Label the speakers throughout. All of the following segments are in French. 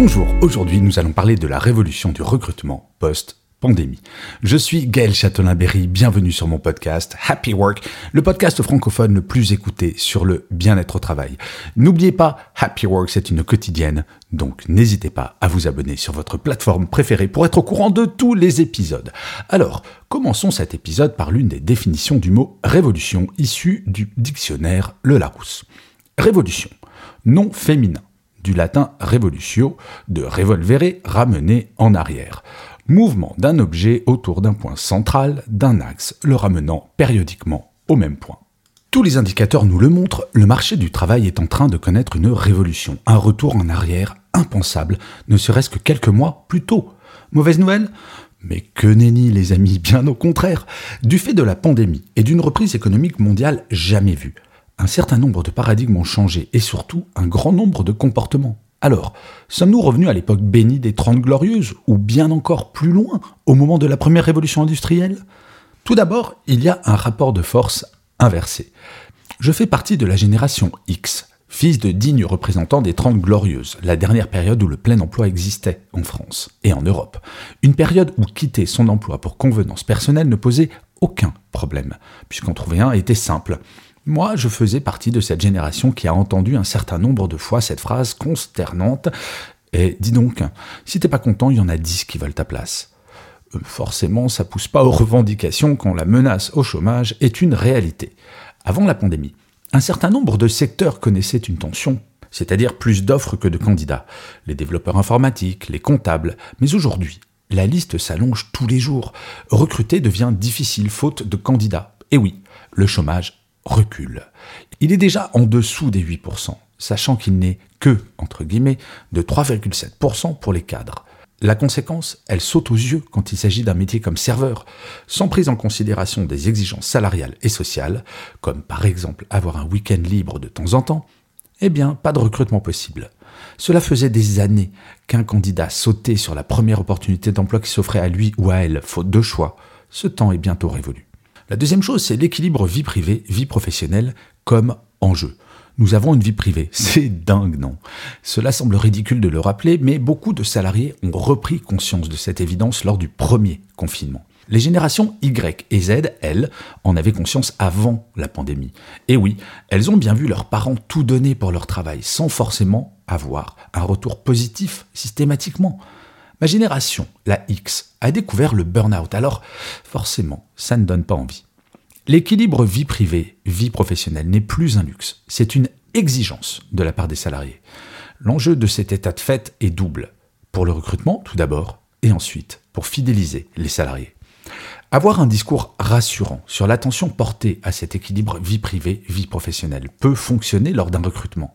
Speaker 1: Bonjour, aujourd'hui nous allons parler de la révolution du recrutement post pandémie. Je suis Gaël Châtelain-Berry, bienvenue sur mon podcast Happy Work, le podcast francophone le plus écouté sur le bien-être au travail. N'oubliez pas, Happy Work c'est une quotidienne, donc n'hésitez pas à vous abonner sur votre plateforme préférée pour être au courant de tous les épisodes. Alors, commençons cet épisode par l'une des définitions du mot révolution issue du dictionnaire Le Larousse. Révolution, nom féminin, du latin revolutio, de revolvere, ramener en arrière mouvement d'un objet autour d'un point central, d'un axe, le ramenant périodiquement au même point. Tous les indicateurs nous le montrent, le marché du travail est en train de connaître une révolution, un retour en arrière impensable, ne serait-ce que quelques mois plus tôt. Mauvaise nouvelle? Mais que nenni les amis, bien au contraire. Du fait de la pandémie et d'une reprise économique mondiale jamais vue, un certain nombre de paradigmes ont changé et surtout un grand nombre de comportements. Alors, sommes-nous revenus à l'époque bénie des Trente Glorieuses, ou bien encore plus loin, au moment de la première révolution industrielle? Tout d'abord, il y a un rapport de force inversé. Je fais partie de la génération X, fils de dignes représentants des Trente Glorieuses, la dernière période où le plein emploi existait en France et en Europe. Une période où quitter son emploi pour convenance personnelle ne posait aucun problème, puisqu'en trouver un était simple. Moi, je faisais partie de cette génération qui a entendu un certain nombre de fois cette phrase consternante. Et dis donc, si t'es pas content, il y en a dix qui veulent ta place. Euh, forcément, ça pousse pas aux revendications quand la menace au chômage est une réalité. Avant la pandémie, un certain nombre de secteurs connaissaient une tension, c'est-à-dire plus d'offres que de candidats. Les développeurs informatiques, les comptables, mais aujourd'hui, la liste s'allonge tous les jours. Recruter devient difficile faute de candidats. Et oui, le chômage recule. Il est déjà en dessous des 8%, sachant qu'il n'est que, entre guillemets, de 3,7% pour les cadres. La conséquence, elle saute aux yeux quand il s'agit d'un métier comme serveur, sans prise en considération des exigences salariales et sociales, comme par exemple avoir un week-end libre de temps en temps, eh bien, pas de recrutement possible. Cela faisait des années qu'un candidat sautait sur la première opportunité d'emploi qui s'offrait à lui ou à elle, faute de choix. Ce temps est bientôt révolu. La deuxième chose, c'est l'équilibre vie privée, vie professionnelle comme enjeu. Nous avons une vie privée. C'est dingue, non? Cela semble ridicule de le rappeler, mais beaucoup de salariés ont repris conscience de cette évidence lors du premier confinement. Les générations Y et Z, elles, en avaient conscience avant la pandémie. Et oui, elles ont bien vu leurs parents tout donner pour leur travail, sans forcément avoir un retour positif systématiquement. Ma génération, la X, a découvert le burn-out, alors forcément, ça ne donne pas envie. L'équilibre vie privée, vie professionnelle n'est plus un luxe, c'est une exigence de la part des salariés. L'enjeu de cet état de fait est double. Pour le recrutement, tout d'abord, et ensuite pour fidéliser les salariés. Avoir un discours rassurant sur l'attention portée à cet équilibre vie privée, vie professionnelle peut fonctionner lors d'un recrutement.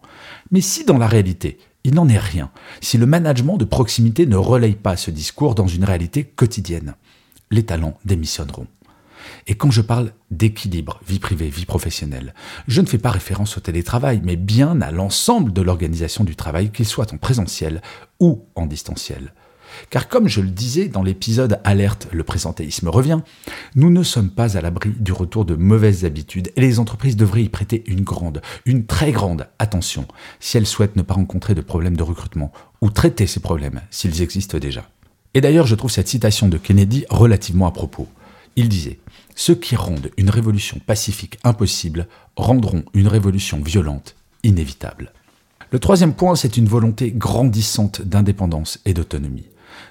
Speaker 1: Mais si dans la réalité, il n'en est rien si le management de proximité ne relaye pas ce discours dans une réalité quotidienne. Les talents démissionneront. Et quand je parle d'équilibre vie privée, vie professionnelle, je ne fais pas référence au télétravail, mais bien à l'ensemble de l'organisation du travail, qu'il soit en présentiel ou en distanciel. Car comme je le disais dans l'épisode Alerte, le présentéisme revient, nous ne sommes pas à l'abri du retour de mauvaises habitudes et les entreprises devraient y prêter une grande, une très grande attention si elles souhaitent ne pas rencontrer de problèmes de recrutement ou traiter ces problèmes s'ils existent déjà. Et d'ailleurs, je trouve cette citation de Kennedy relativement à propos. Il disait Ceux qui rendent une révolution pacifique impossible rendront une révolution violente inévitable. Le troisième point, c'est une volonté grandissante d'indépendance et d'autonomie.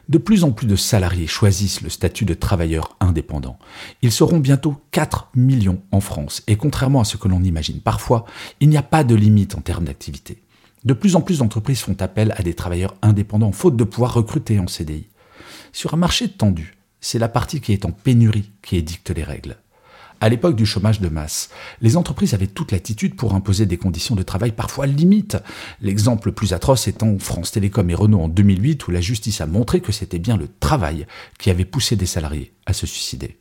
Speaker 1: De plus en plus de salariés choisissent le statut de travailleur indépendant. Ils seront bientôt 4 millions en France, et contrairement à ce que l'on imagine parfois, il n'y a pas de limite en termes d'activité. De plus en plus d'entreprises font appel à des travailleurs indépendants, faute de pouvoir recruter en CDI. Sur un marché tendu, c'est la partie qui est en pénurie qui édicte les règles. À l'époque du chômage de masse, les entreprises avaient toute l'attitude pour imposer des conditions de travail parfois limites. L'exemple le plus atroce étant France Télécom et Renault en 2008 où la justice a montré que c'était bien le travail qui avait poussé des salariés à se suicider.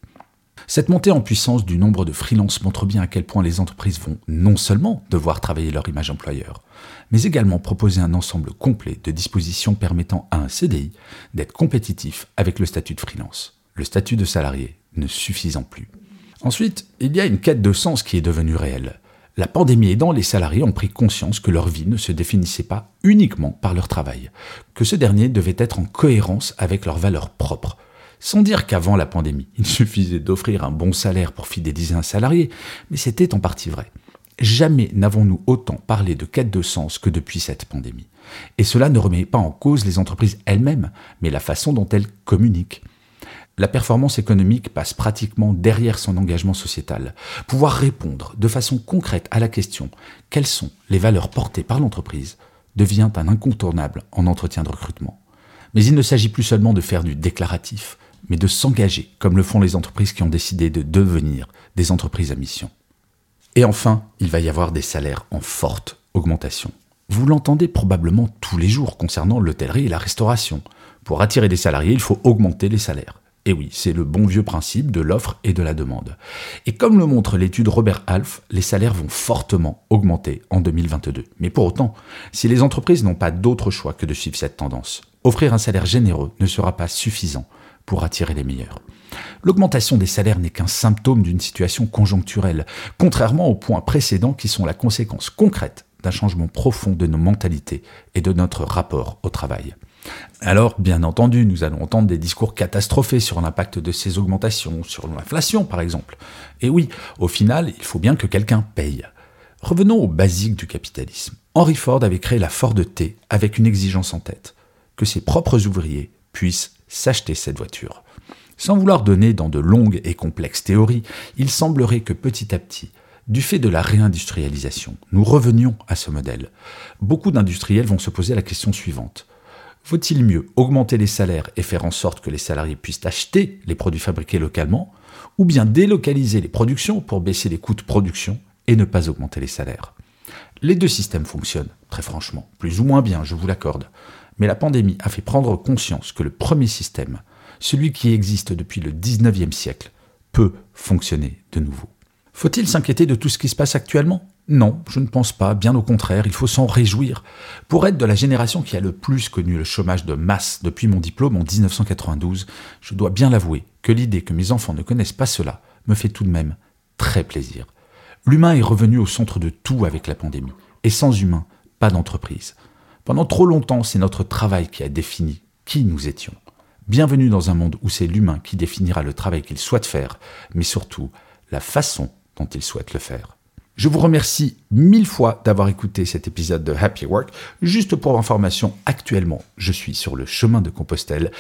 Speaker 1: Cette montée en puissance du nombre de freelances montre bien à quel point les entreprises vont non seulement devoir travailler leur image employeur, mais également proposer un ensemble complet de dispositions permettant à un CDI d'être compétitif avec le statut de freelance, le statut de salarié ne suffisant plus. Ensuite, il y a une quête de sens qui est devenue réelle. La pandémie aidant, les salariés ont pris conscience que leur vie ne se définissait pas uniquement par leur travail, que ce dernier devait être en cohérence avec leurs valeurs propres. Sans dire qu'avant la pandémie, il suffisait d'offrir un bon salaire pour fidéliser un salarié, mais c'était en partie vrai. Jamais n'avons-nous autant parlé de quête de sens que depuis cette pandémie. Et cela ne remet pas en cause les entreprises elles-mêmes, mais la façon dont elles communiquent. La performance économique passe pratiquement derrière son engagement sociétal. Pouvoir répondre de façon concrète à la question quelles sont les valeurs portées par l'entreprise devient un incontournable en entretien de recrutement. Mais il ne s'agit plus seulement de faire du déclaratif, mais de s'engager, comme le font les entreprises qui ont décidé de devenir des entreprises à mission. Et enfin, il va y avoir des salaires en forte augmentation. Vous l'entendez probablement tous les jours concernant l'hôtellerie et la restauration. Pour attirer des salariés, il faut augmenter les salaires. Et oui, c'est le bon vieux principe de l'offre et de la demande. Et comme le montre l'étude Robert Half, les salaires vont fortement augmenter en 2022. Mais pour autant, si les entreprises n'ont pas d'autre choix que de suivre cette tendance, offrir un salaire généreux ne sera pas suffisant pour attirer les meilleurs. L'augmentation des salaires n'est qu'un symptôme d'une situation conjoncturelle, contrairement aux points précédents qui sont la conséquence concrète d'un changement profond de nos mentalités et de notre rapport au travail. Alors, bien entendu, nous allons entendre des discours catastrophés sur l'impact de ces augmentations, sur l'inflation par exemple. Et oui, au final, il faut bien que quelqu'un paye. Revenons aux basiques du capitalisme. Henry Ford avait créé la Ford T avec une exigence en tête, que ses propres ouvriers puissent s'acheter cette voiture. Sans vouloir donner dans de longues et complexes théories, il semblerait que petit à petit, du fait de la réindustrialisation, nous revenions à ce modèle. Beaucoup d'industriels vont se poser la question suivante. Faut-il mieux augmenter les salaires et faire en sorte que les salariés puissent acheter les produits fabriqués localement, ou bien délocaliser les productions pour baisser les coûts de production et ne pas augmenter les salaires? Les deux systèmes fonctionnent, très franchement, plus ou moins bien, je vous l'accorde. Mais la pandémie a fait prendre conscience que le premier système, celui qui existe depuis le 19e siècle, peut fonctionner de nouveau. Faut-il s'inquiéter de tout ce qui se passe actuellement? Non, je ne pense pas, bien au contraire, il faut s'en réjouir. Pour être de la génération qui a le plus connu le chômage de masse depuis mon diplôme en 1992, je dois bien l'avouer que l'idée que mes enfants ne connaissent pas cela me fait tout de même très plaisir. L'humain est revenu au centre de tout avec la pandémie, et sans humain, pas d'entreprise. Pendant trop longtemps, c'est notre travail qui a défini qui nous étions. Bienvenue dans un monde où c'est l'humain qui définira le travail qu'il souhaite faire, mais surtout la façon dont il souhaite le faire. Je vous remercie mille fois d'avoir écouté cet épisode de Happy Work. Juste pour information, actuellement, je suis sur le chemin de Compostelle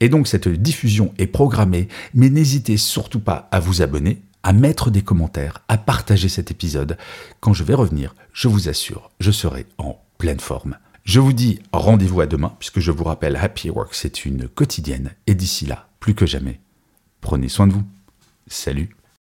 Speaker 1: et donc cette diffusion est programmée, mais n'hésitez surtout pas à vous abonner, à mettre des commentaires, à partager cet épisode. Quand je vais revenir, je vous assure, je serai en pleine forme. Je vous dis rendez-vous à demain, puisque je vous rappelle, Happy Work, c'est une quotidienne, et d'ici là, plus que jamais, prenez soin de vous. Salut